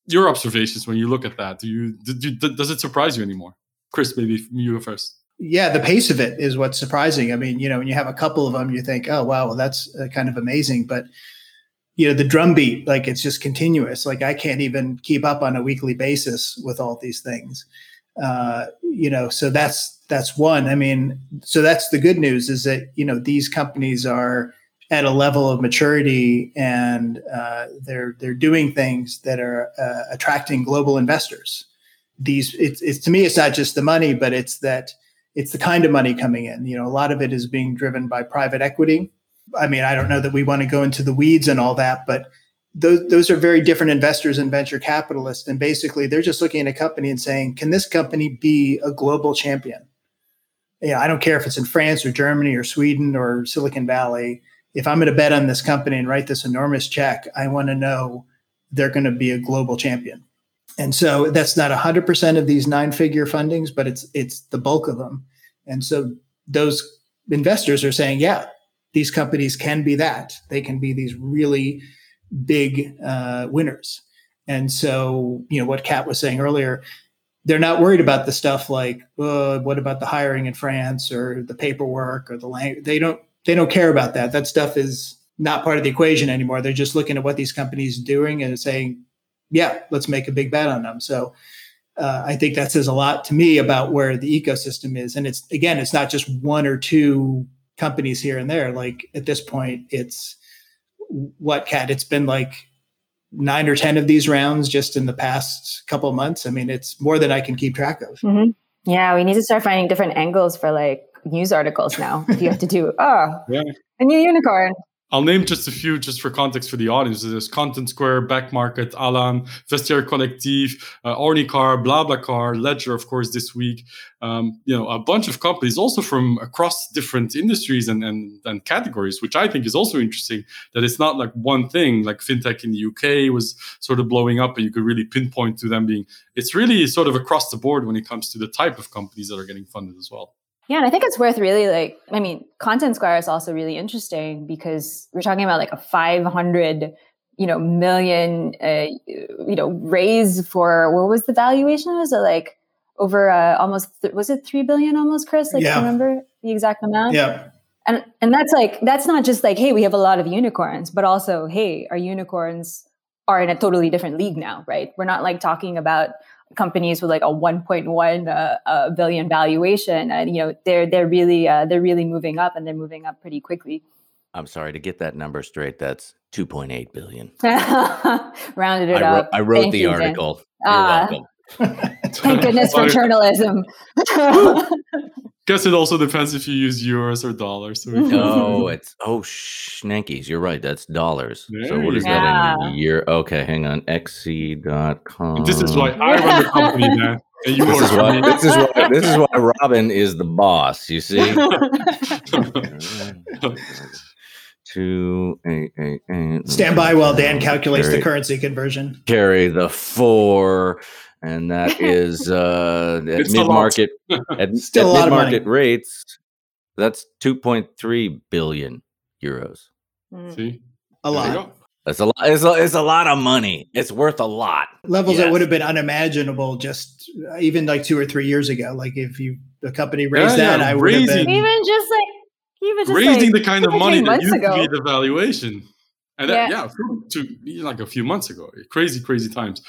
your observations when you look at that? Do you, do, do does it surprise you anymore? Chris, maybe you go first yeah, the pace of it is what's surprising. I mean, you know, when you have a couple of them, you think, oh wow, well that's uh, kind of amazing, but you know, the drumbeat, like it's just continuous. Like I can't even keep up on a weekly basis with all these things. Uh, you know, so that's that's one. I mean, so that's the good news is that you know these companies are at a level of maturity and uh, they're they're doing things that are uh, attracting global investors these it's, it's to me it's not just the money but it's that it's the kind of money coming in. You know a lot of it is being driven by private equity. I mean i don't know that we want to go into the weeds and all that but those, those are very different investors and venture capitalists. And basically they're just looking at a company and saying can this company be a global champion? Yeah i don't care if it's in france or germany or sweden or silicon valley. If i'm going to bet on this company and write this enormous check i want to know they're going to be a global champion and so that's not 100% of these nine figure fundings but it's it's the bulk of them. And so those investors are saying yeah these companies can be that. They can be these really big uh, winners. And so you know what kat was saying earlier they're not worried about the stuff like uh, what about the hiring in france or the paperwork or the language they don't they don't care about that. That stuff is not part of the equation anymore. They're just looking at what these companies are doing and saying yeah, let's make a big bet on them. So uh, I think that says a lot to me about where the ecosystem is. And it's again, it's not just one or two companies here and there. Like at this point, it's what Kat? It's been like nine or ten of these rounds just in the past couple of months. I mean, it's more than I can keep track of. Mm-hmm. Yeah, we need to start finding different angles for like news articles now. If you have to do, oh, yeah. a new unicorn. I'll name just a few just for context for the audience. There's Contentsquare, Back Market, Alan, Vestiaire Collectif, uh, Ornicar, BlaBlaCar, Ledger, of course, this week. Um, you know, a bunch of companies also from across different industries and, and, and categories, which I think is also interesting that it's not like one thing, like fintech in the UK was sort of blowing up and you could really pinpoint to them being, it's really sort of across the board when it comes to the type of companies that are getting funded as well. Yeah, and I think it's worth really like, I mean, Contentsquare is also really interesting because we're talking about like a 500, you know, million, uh, you know, raise for what was the valuation? Was it like over uh, almost, th- was it 3 billion almost, Chris? Like, yeah. remember the exact amount? Yeah. And, and that's like, that's not just like, hey, we have a lot of unicorns, but also, hey, our unicorns are in a totally different league now, right? We're not like talking about companies with like a 1.1 uh, uh, billion valuation and you know they're they're really uh, they're really moving up and they're moving up pretty quickly. I'm sorry to get that number straight that's 2.8 billion. Rounded it I up. Wrote, i wrote Thank the you, article. You're uh, welcome Thank goodness for journalism. Guess it also depends if you use euros or dollars. So mm-hmm. oh, it's oh schnankies. You're right. That's dollars. There so what is that in a year? Okay, hang on. XE.com. This is why I run the company, man. And you this, is why, this is why this is why Robin is the boss. You see. Two eight eight eight. Stand by while Dan calculates carry, the currency conversion. Carry the four and that is uh, at mid market at, Still at mid market rates. That's two point three billion euros. Mm. See, a lot. It's a lot. It's a, it's a lot of money. It's worth a lot. Levels yes. that would have been unimaginable just uh, even like two or three years ago. Like if you the company raised yeah, that, yeah, I would have been even just like even just raising like the kind of money that used ago. to be the valuation. And that, yeah, yeah to like a few months ago, crazy, crazy times.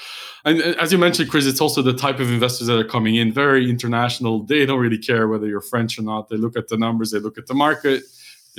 And as you mentioned, Chris, it's also the type of investors that are coming in, very international. They don't really care whether you're French or not. They look at the numbers, they look at the market,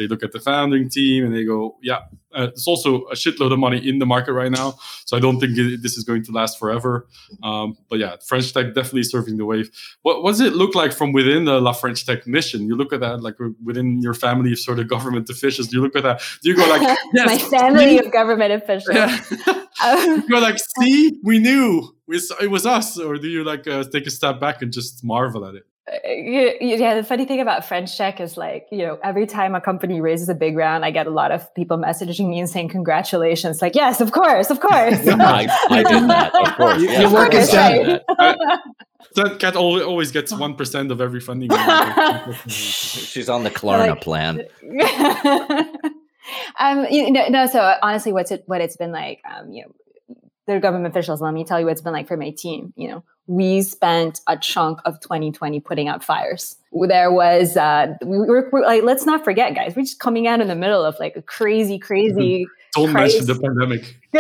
they look at the founding team, and they go, "Yeah, uh, there's also a shitload of money in the market right now." So I don't think it, this is going to last forever. Um, but yeah, French Tech definitely surfing the wave. What, what does it look like from within the La French Tech mission? You look at that like within your family of sort of government officials. You look at that. Do you go like, "Yes, my family of government officials"? Yeah. you go like, "See, we knew." it was us, or do you like uh, take a step back and just marvel at it? Yeah, the funny thing about French Tech is like, you know, every time a company raises a big round, I get a lot of people messaging me and saying congratulations. Like, yes, of course, of course. I, I, did that, of course. Yeah, Your work is done. That Kat always gets one percent of every funding. She's on the Klarna like, plan. um, you know, no. So honestly, what's it? What it's been like? Um, you know, the government officials. Let me tell you what it's been like for my team. You know, we spent a chunk of 2020 putting out fires. There was, uh, we were, we're like, let's not forget, guys, we're just coming out in the middle of like a crazy, crazy. Don't mention the pandemic.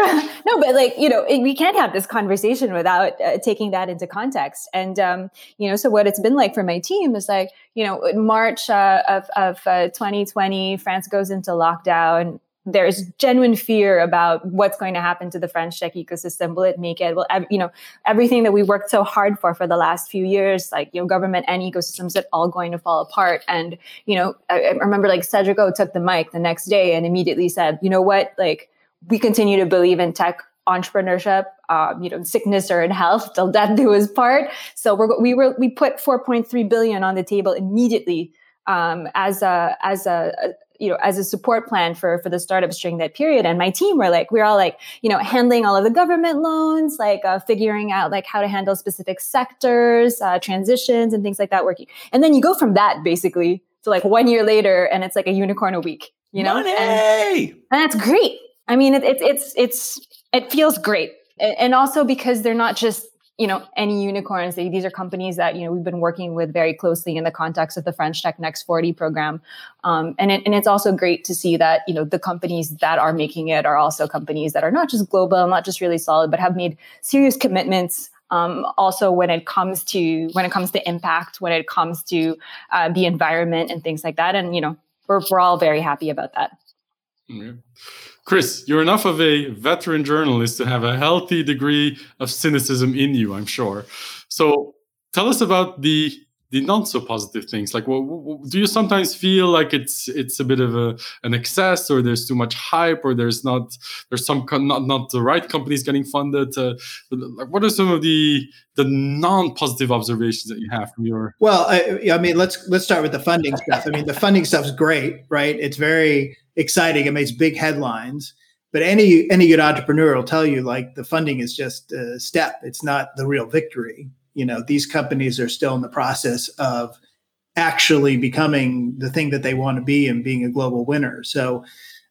no, but like, you know, it, we can't have this conversation without uh, taking that into context. And, um, you know, so what it's been like for my team is like, you know, March uh, of, of 2020, uh, France goes into lockdown there's genuine fear about what's going to happen to the French tech ecosystem. Will it make it? Will you know everything that we worked so hard for for the last few years, like you know, government and ecosystems, that all going to fall apart? And you know, I, I remember like Cedric O took the mic the next day and immediately said, you know what, like we continue to believe in tech entrepreneurship, um, you know, sickness or in health till death do his part. So we're, we were we put 4.3 billion on the table immediately um, as a as a you know as a support plan for for the startups during that period. And my team were like we are all like you know handling all of the government loans like uh, figuring out like how to handle specific sectors uh, transitions and things like that working. And then you go from that basically to like one year later and it's like a unicorn a week you know? Money! and, and that's great. I mean it, it, it's it's it feels great. And also because they're not just you know any unicorns they, these are companies that you know we've been working with very closely in the context of the french tech next 40 program. Um, and, it, and it's also great to see that you know the companies that are making it are also companies that are not just global not just really solid but have made serious commitments um, also when it comes to when it comes to impact when it comes to uh, the environment and things like that. And you know we're, we're all very happy about that. Yeah. Chris, you're enough of a veteran journalist to have a healthy degree of cynicism in you, I'm sure. So tell us about the the not so positive things. Like well, do you sometimes feel like it's it's a bit of a an excess or there's too much hype or there's not there's some not not the right companies getting funded? Uh, like what are some of the the non-positive observations that you have from your well I, I mean let's let's start with the funding stuff. I mean the funding stuff's great right? It's very exciting. It makes big headlines. But any any good entrepreneur will tell you like the funding is just a step. It's not the real victory. You know, these companies are still in the process of actually becoming the thing that they want to be and being a global winner. So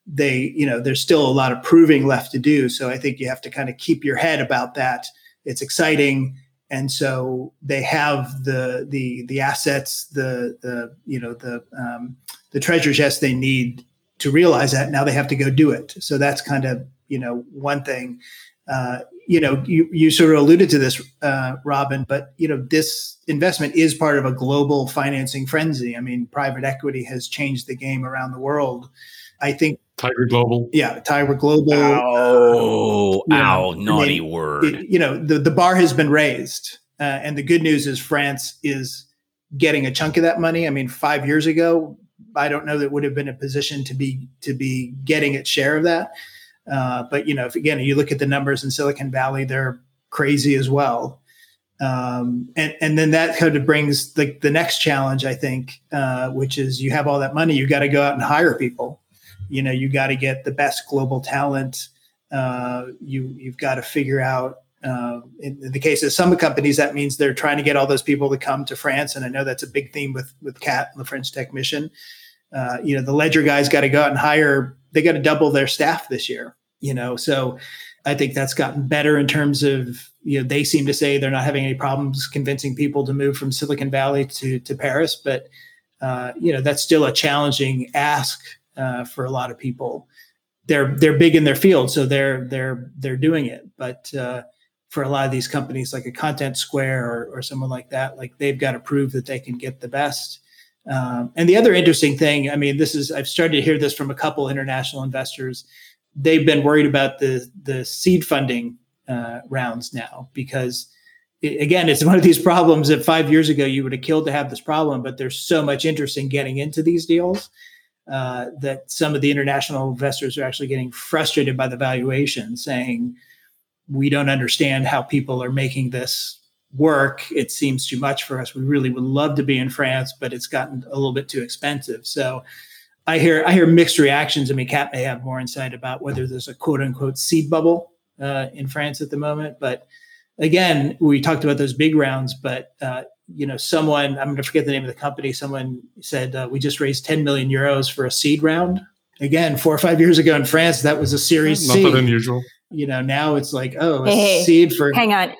they, you know, there's still a lot of proving left to do. So I think you have to kind of keep your head about that. It's exciting and so they have the the the assets the the you know the um, the treasure chest they need to realize that now they have to go do it. So that's kind of you know one thing. Uh, you know you, you sort of alluded to this uh, robin but you know this investment is part of a global financing frenzy. I mean private equity has changed the game around the world. I think tiger global. Yeah tiger global. Oh uh, ow naughty I word. it, you know the, the bar has been raised uh, and the good news is france is getting a chunk of that money. I mean five years ago I don't know that would have been a position to be to be getting its share of that. Uh, but you know, if again you look at the numbers in Silicon Valley, they're crazy as well. Um, and and then that kind of brings the the next challenge, I think, uh, which is you have all that money, you got to go out and hire people. You know, you got to get the best global talent. Uh, you you've got to figure out uh, in, the case of some companies, that means they're trying to get all those people to come to France, and I know that's a big theme with with CAT and the French Tech Mission. Uh, you know, the Ledger guys got to go out and hire; they got to double their staff this year. You know, so I think that's gotten better in terms of you know they seem to say they're not having any problems convincing people to move from Silicon Valley to to Paris, but uh, you know that's still a challenging ask uh, for a lot of people. They're they're big in their field, so they're they're they're doing it, but uh, for a lot of these companies like a content square or, or someone like that like they've got to prove that they can get the best um, and the other interesting thing i mean this is i've started to hear this from a couple international investors. They've been worried about the the seed funding uh, rounds now because it, again it's one of these problems that five years ago you would have killed to have this problem but there's so much interest in getting into these deals uh, that some of the international investors are actually getting frustrated by the valuation saying we don't understand how people are making this work. It seems too much for us. We really would love to be in France, but it's gotten a little bit too expensive. So I hear I hear mixed reactions. I mean, Kat may have more insight about whether there's a quote unquote seed bubble uh, in France at the moment. But again, we talked about those big rounds, but uh, you know, someone I'm going to forget the name of the company. Someone said uh, we just raised 10 million euros for a seed round. Again, four or five years ago in France, that was a series Not C. that unusual you know, now it's like, oh, hey, hey, seed for. Hang on.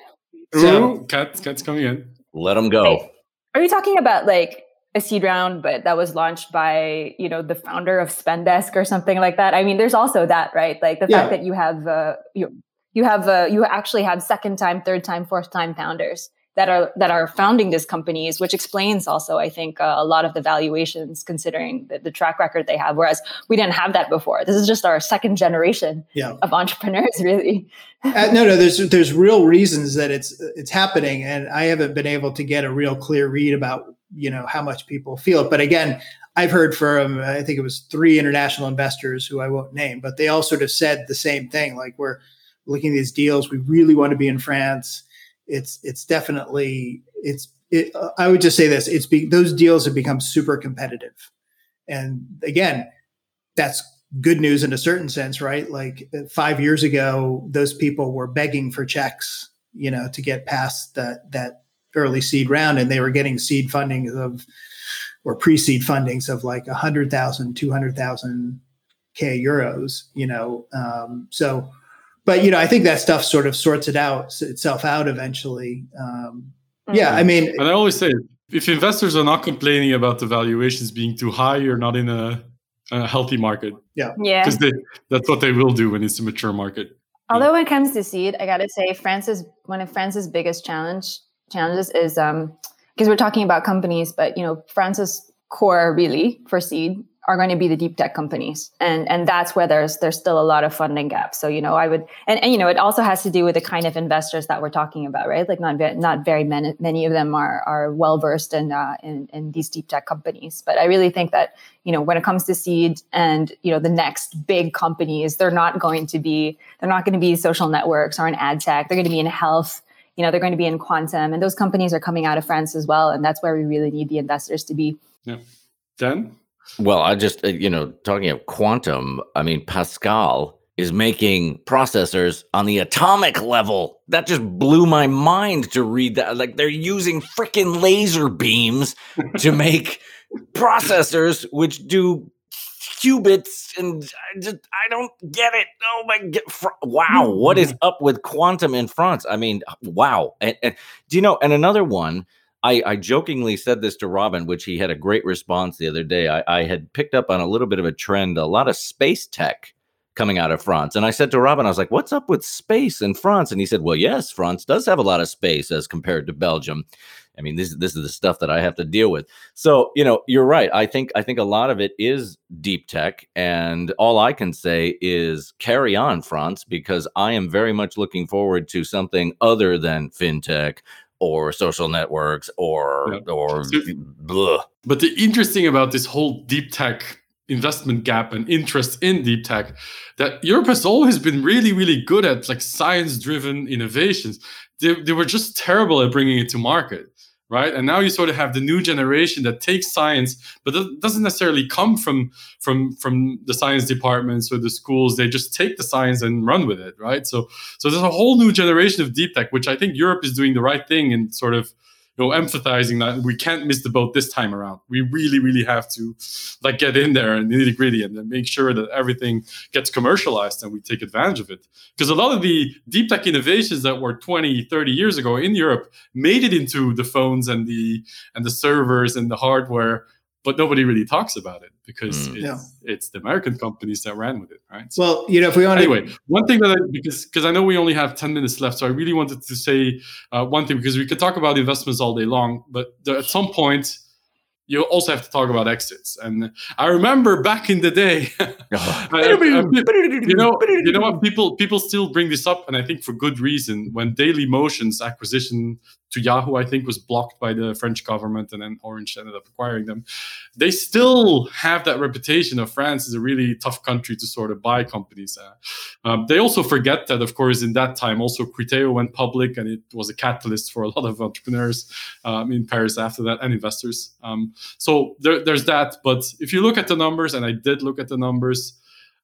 So, Ooh, Kat, Kat's coming in. Let them go. Hey, are you talking about like a seed round, but that was launched by you know the founder of Spendesk or something like that? I mean, there's also that, right? Like the yeah. fact that you have uh, you you have uh, you actually have second time, third time, fourth time founders that are that are founding these companies, which explains also, I think, uh, a lot of the valuations considering the, the, track record they have. Whereas we didn't have that before. This is just our second generation yeah. of entrepreneurs, really. uh, no, no, there's there's real reasons that it's it's happening, and I haven't been able to get a real clear read about you know how much people feel it. But again, I've heard from I think it was three international investors who I won't name, but they all sort of said the same thing. Like we're looking at these deals, we really want to be in France it's it's definitely it's it, uh, I would just say this: it's be, those deals have become super competitive, and again, that's good news in a certain sense, right? Like uh, five years ago, those people were begging for checks, you know, to get past that that early seed round, and they were getting seed funding of or pre-seed fundings of like 100,000, 200,000 K euros, you know. Um, so but you know, I think that stuff sort of sorts it out itself out eventually. Um, yeah, I mean, and I always say, if investors are not complaining about the valuations being too high, you're not in a, a healthy market. Yeah, yeah, because that's what they will do when it's a mature market. Although when it comes to seed, I got to say, France's one of France's biggest challenge challenges is um because we're talking about companies, but you know, France's core really for seed are going to be the deep tech companies. And and that's where there's there's still a lot of funding gaps. So you know i would and, and you know it also has to do with the kind of investors that we're talking about right? Like not not very many many of them are are well versed in, uh, in in these deep tech companies. But i really think that you know when it comes to seed and you know the next big companies they're not going to be they're not going to be social networks or in ad tech. They're going to be in health. You know they're going to be in quantum. And those companies are coming out of france as well. And that's where we really need the investors to be. Yeah. Then well, I just, uh, you know, talking of quantum, I mean, Pasqal is making processors on the atomic level. That just blew my mind to read that. Like they're using freaking laser beams to make processors which do qubits and I just I don't get it. Oh my god. Wow, what is up with quantum in France? I mean, wow. And, and do you know and another one I, I jokingly said this to Robin, which he had a great response the other day. I, I had picked up on a little bit of a trend, a lot of space tech coming out of France. And I said to Robin, I was like, what's up with space in France? And he said, well, yes, France does have a lot of space as compared to Belgium. I mean, this this is the stuff that I have to deal with. So, you know, you're right. I think I think a lot of it is deep tech, and all I can say is carry on, France, because I am very much looking forward to something other than fintech or social networks or yeah. or blah. But the interesting about this whole deep tech investment gap and interest in deep tech that Europe has always been really really good at like science driven innovations. They, they were just terrible at bringing it to market right? And now you sort of have the new generation that takes science but it doesn't necessarily come from from from the science departments or the schools. They just take the science and run with it right? So so there's a whole new generation of deep tech which i think europe is doing the right thing and sort of know, emphasizing that we can't miss the boat this time around. We really, really have to like get in there and nitty gritty and make sure that everything gets commercialized and we take advantage of it. Because a lot of the deep tech innovations that were 20, 30 years ago in Europe made it into the phones and the and the servers and the hardware but nobody really talks about it because mm. it's, yeah. it's, the American companies that ran with it, right? So, well, you know, if we want anyway, one thing that I, because because I know we only have ten minutes left, so I really wanted to say uh, one thing because we could talk about investments all day long, but there, at some point you also have to talk about exits. And I remember back in the day, I, I, you know, you know what people people still bring this up, and I think for good reason. When Dailymotion's acquisition to Yahoo, I think, was blocked by the French government, and then Orange ended up acquiring them. They still have that reputation of France is a really tough country to sort of buy companies. Uh, um, they also forget that, of course, in that time, also Criteo went public, and it was a catalyst for a lot of entrepreneurs um, in Paris after that and investors. Um, so there, there's that. But if you look at the numbers, and I did look at the numbers.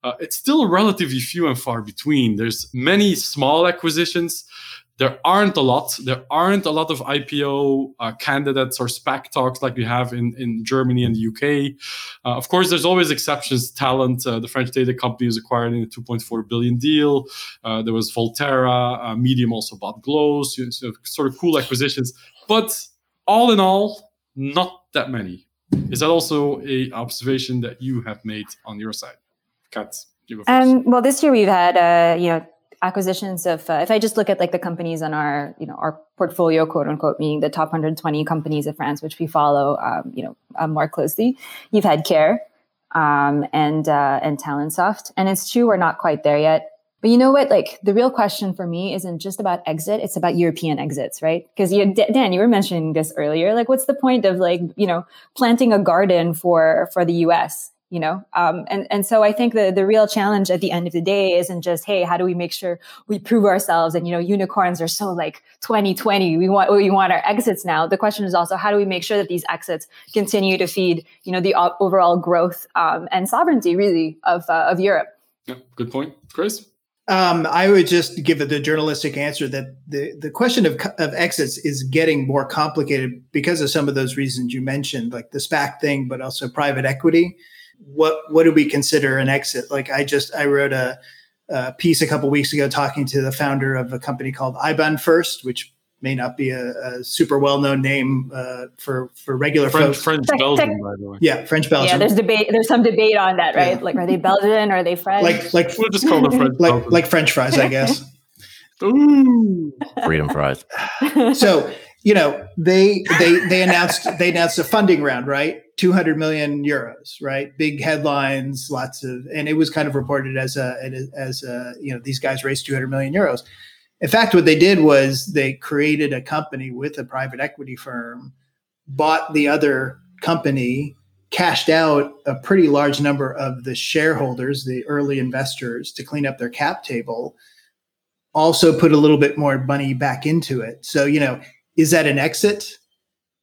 Uh, it's still relatively few and far between. There's many small acquisitions there aren't a lot. There aren't a lot of IPO uh, candidates or SPAC talks like we have in, in Germany and the UK. Uh, of course, there's always exceptions. Talend, uh, the French data company was acquired in a 2.4 billion deal. Uh, there was Volterra. Uh, Medium also bought Glose. So sort of cool acquisitions. But all in all, not that many. Is that also a observation that you have made on your side, Kat? Um, well, this year we've had, uh, you know, acquisitions of uh, if i just look at like the companies on our you know our portfolio quote unquote meaning the top 120 companies of france which we follow um, you know uh, more closely you've had care um, and uh, and talentsoft and it's true we're not quite there yet but you know what? Like the real question for me isn't just about exit it's about european exits right? Because you dan you were mentioning this earlier. Like what's the point of like you know planting a garden for for the us you know? Um, and and so i think the the real challenge at the end of the day isn't just hey how do we make sure we prove ourselves? And you know unicorns are so like 2020 we want we want our exits now. The question is also how do we make sure that these exits continue to feed you know the overall growth um, and sovereignty really of uh, of europe? Yeah good point. Chris um, I would just give it the journalistic answer that the, the question of, of exits is getting more complicated because of some of those reasons you mentioned, like the SPAC thing, but also private equity what what do we consider an exit? Like I just I wrote a, a piece a couple weeks ago talking to the founder of a company called iBanFirst, which may not be a, a super well known name uh, for for regular French, folks. French Belgian, by the way. Yeah, French Belgian. Yeah, there's debate. There's some debate on that, right? Yeah. Like, are they Belgian? Or are they French? Like, like we'll just call them French. Like, like French fries, I guess. Ooh, freedom fries. so you know they they they announced they announced a funding round, right? 200 million euros, right? Big headlines, lots of, and it was kind of reported as a, as a, you know, these guys raised 200 million euros. In fact, what they did was they created a company with a private equity firm, bought the other company, cashed out a pretty large number of the shareholders, the early investors, to clean up their cap table. Also, put a little bit more money back into it. So, you know, is that an exit?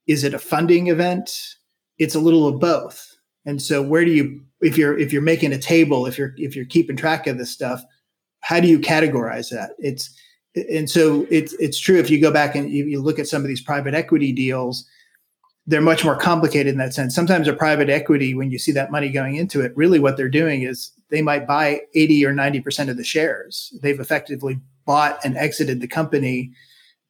Is it a funding event? it's a little of both. And so where do you if you're if you're making a table, if you're if you're keeping track of this stuff, how do you categorize that? It's and so it's it's true if you go back and you, you look at some of these private equity deals, they're much more complicated in that sense. Sometimes a private equity, when you see that money going into it, really what they're doing is they might buy 80 or 90% of the shares. They've effectively bought and exited the company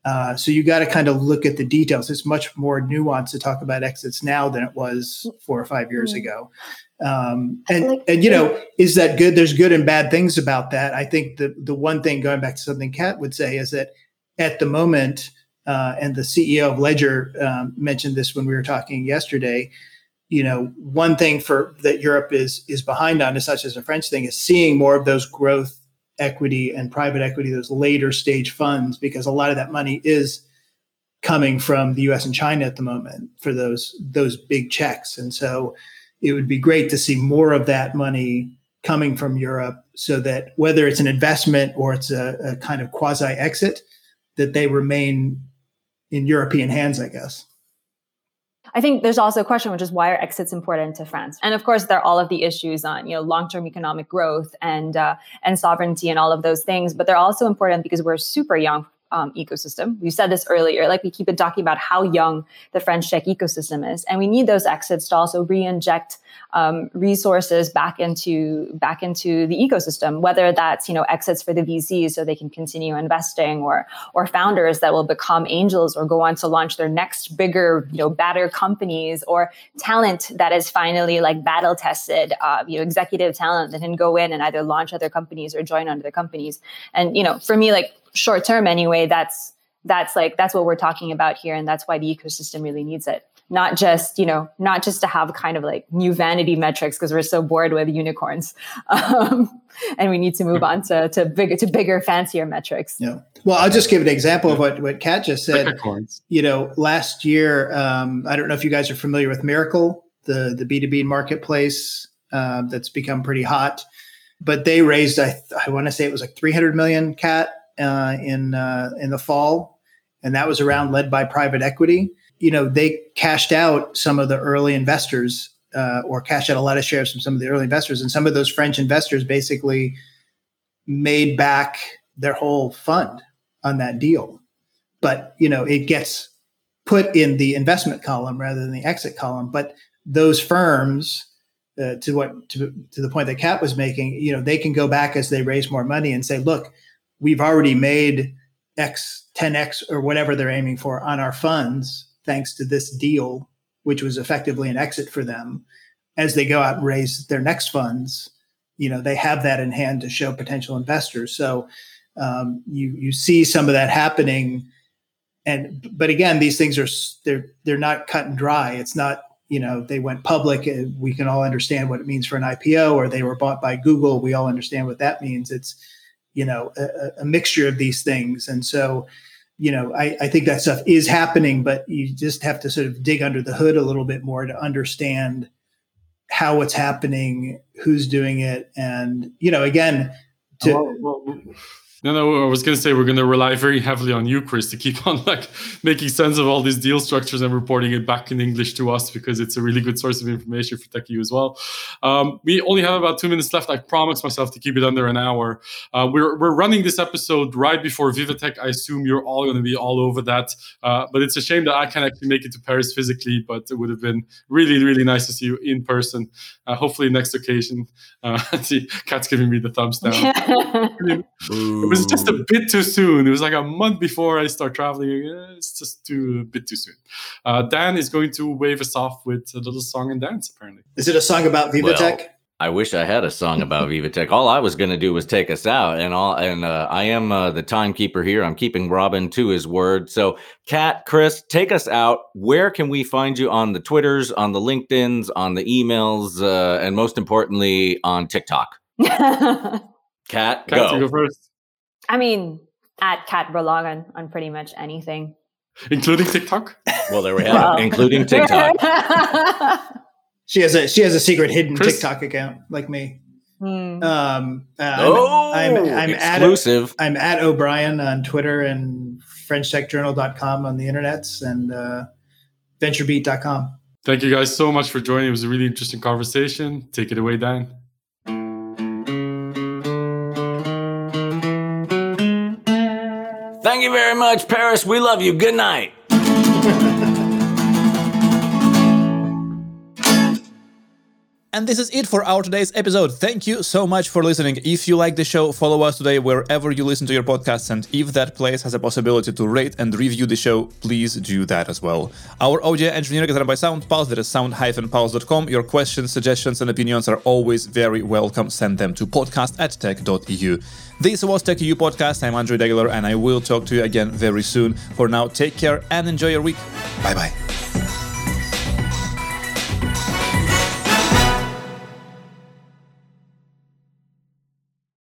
uh, so you got to kind of look at the details. It's much more nuanced to talk about exits now than it was four or five years mm-hmm. ago. Um, and and you know, is that good? There's good and bad things about that. I think the the one thing going back to something Kat would say is that at the moment, uh, and the CEO of Ledger um, mentioned this when we were talking yesterday. You know, one thing for that Europe is is behind on, as such as a French thing, is seeing more of those growth equity and private equity, those later stage funds, because a lot of that money is coming from the US and China at the moment for those those big checks. And so it would be great to see more of that money coming from Europe so that whether it's an investment or it's a, a kind of quasi exit, that they remain in European hands, I guess. I think there's also a question, which is why are exits important to France? And of course, there are all of the issues on you know long-term economic growth and uh, and sovereignty and all of those things. But they're also important because we're super young um, ecosystem. We said this earlier, like we keep it talking about how young the French tech ecosystem is, and we need those exits to also re-inject um, resources back into back into the ecosystem. Whether that's you know exits for the VCs so they can continue investing, or or founders that will become angels or go on to launch their next bigger you know better companies, or talent that is finally like battle tested, uh, you know executive talent that can go in and either launch other companies or join other companies. And you know for me like short term anyway, that's that's like that's what we're talking about here, and that's why the ecosystem really needs it. Not just you know, not just to have kind of like new vanity metrics because we're so bored with unicorns, um, and we need to move on to to bigger to bigger, fancier metrics. Yeah. Well, I'll just give an example of what what Kat just said. Unicorns. You know, last year, um, I don't know if you guys are familiar with Mirakl, the the B two B marketplace uh, that's become pretty hot, but they raised I I want to say it was like three hundred million Kat uh, in uh, in the fall, and that was around led by private equity. You know, they cashed out some of the early investors, uh, or cashed out a lot of shares from some of the early investors, and some of those French investors basically made back their whole fund on that deal. But you know, it gets put in the investment column rather than the exit column. But those firms uh, to what to, to the point that Kat was making, you know, they can go back as they raise more money and say, look, we've already made X, 10X, or whatever they're aiming for on our funds, thanks to this deal, which was effectively an exit for them. As they go out and raise their next funds, you know, they have that in hand to show potential investors. So um, you you see some of that happening, and but again, these things are they're they're not cut and dry. It's not you know they went public. We can all understand what it means for an IPO, or they were bought by Google. We all understand what that means. It's you know a, a mixture of these things, and so you know, I, I, think that stuff is happening, but you just have to sort of dig under the hood a little bit more to understand how it's happening, who's doing it, and you know, again, to, well, well, no, no, I was going to say we're going to rely very heavily on you, Chris, to keep on like making sense of all these deal structures and reporting it back in English to us because it's a really good source of information for TechEU as well. Um, we only have about two minutes left. I promised myself to keep it under an hour. Uh, we're we're running this episode right before VivaTech. I assume you're all going to be all over that, uh, but it's a shame that I can't actually make it to Paris physically. But it would have been really, really nice to see you in person. Uh, hopefully, next occasion. Uh, see, Kat's giving me the thumbs down. It was just a bit too soon. It was like a month before I start traveling. It's just too a bit too soon. Uh, Dan is going to wave us off with a little song and dance. Apparently, is it a song about VivaTech? Well, I wish I had a song about VivaTech. All I was going to do was take us out, and all. And uh, I am uh, the timekeeper here. I'm keeping Robin to his word. So, Kat, Chris, take us out. Where can we find you on the Twitters, on the LinkedIn's, on the emails, uh, and most importantly, on TikTok? Kat, go. go first. I mean, at Kat Borlongan, on pretty much anything. Including TikTok? Well, there we have well. it. Including TikTok. she has a she has a secret hidden Chris? TikTok account like me. Hmm. Um, uh, oh, I'm, I'm, I'm exclusive. At, I'm at O'Brien on Twitter and FrenchTechJournal.com on the internets and uh, VentureBeat.com. Thank you guys so much for joining. It was a really interesting conversation. Take it away, Dan. Thank you very much, Paris. We love you. Good night. And this is it for our today's episode. Thank you so much for listening. If you like the show, follow us today wherever you listen to your podcasts. And if that place has a possibility to rate and review the show, please do that as well. Our audio engineering is done by SoundPulse. That is sound-pulse.com. Your questions, suggestions, and opinions are always very welcome. Send them to podcast at tech.eu. This was TechEU Podcast. I'm Andrii Degeler, and I will talk to you again very soon. For now, take care and enjoy your week. Bye bye.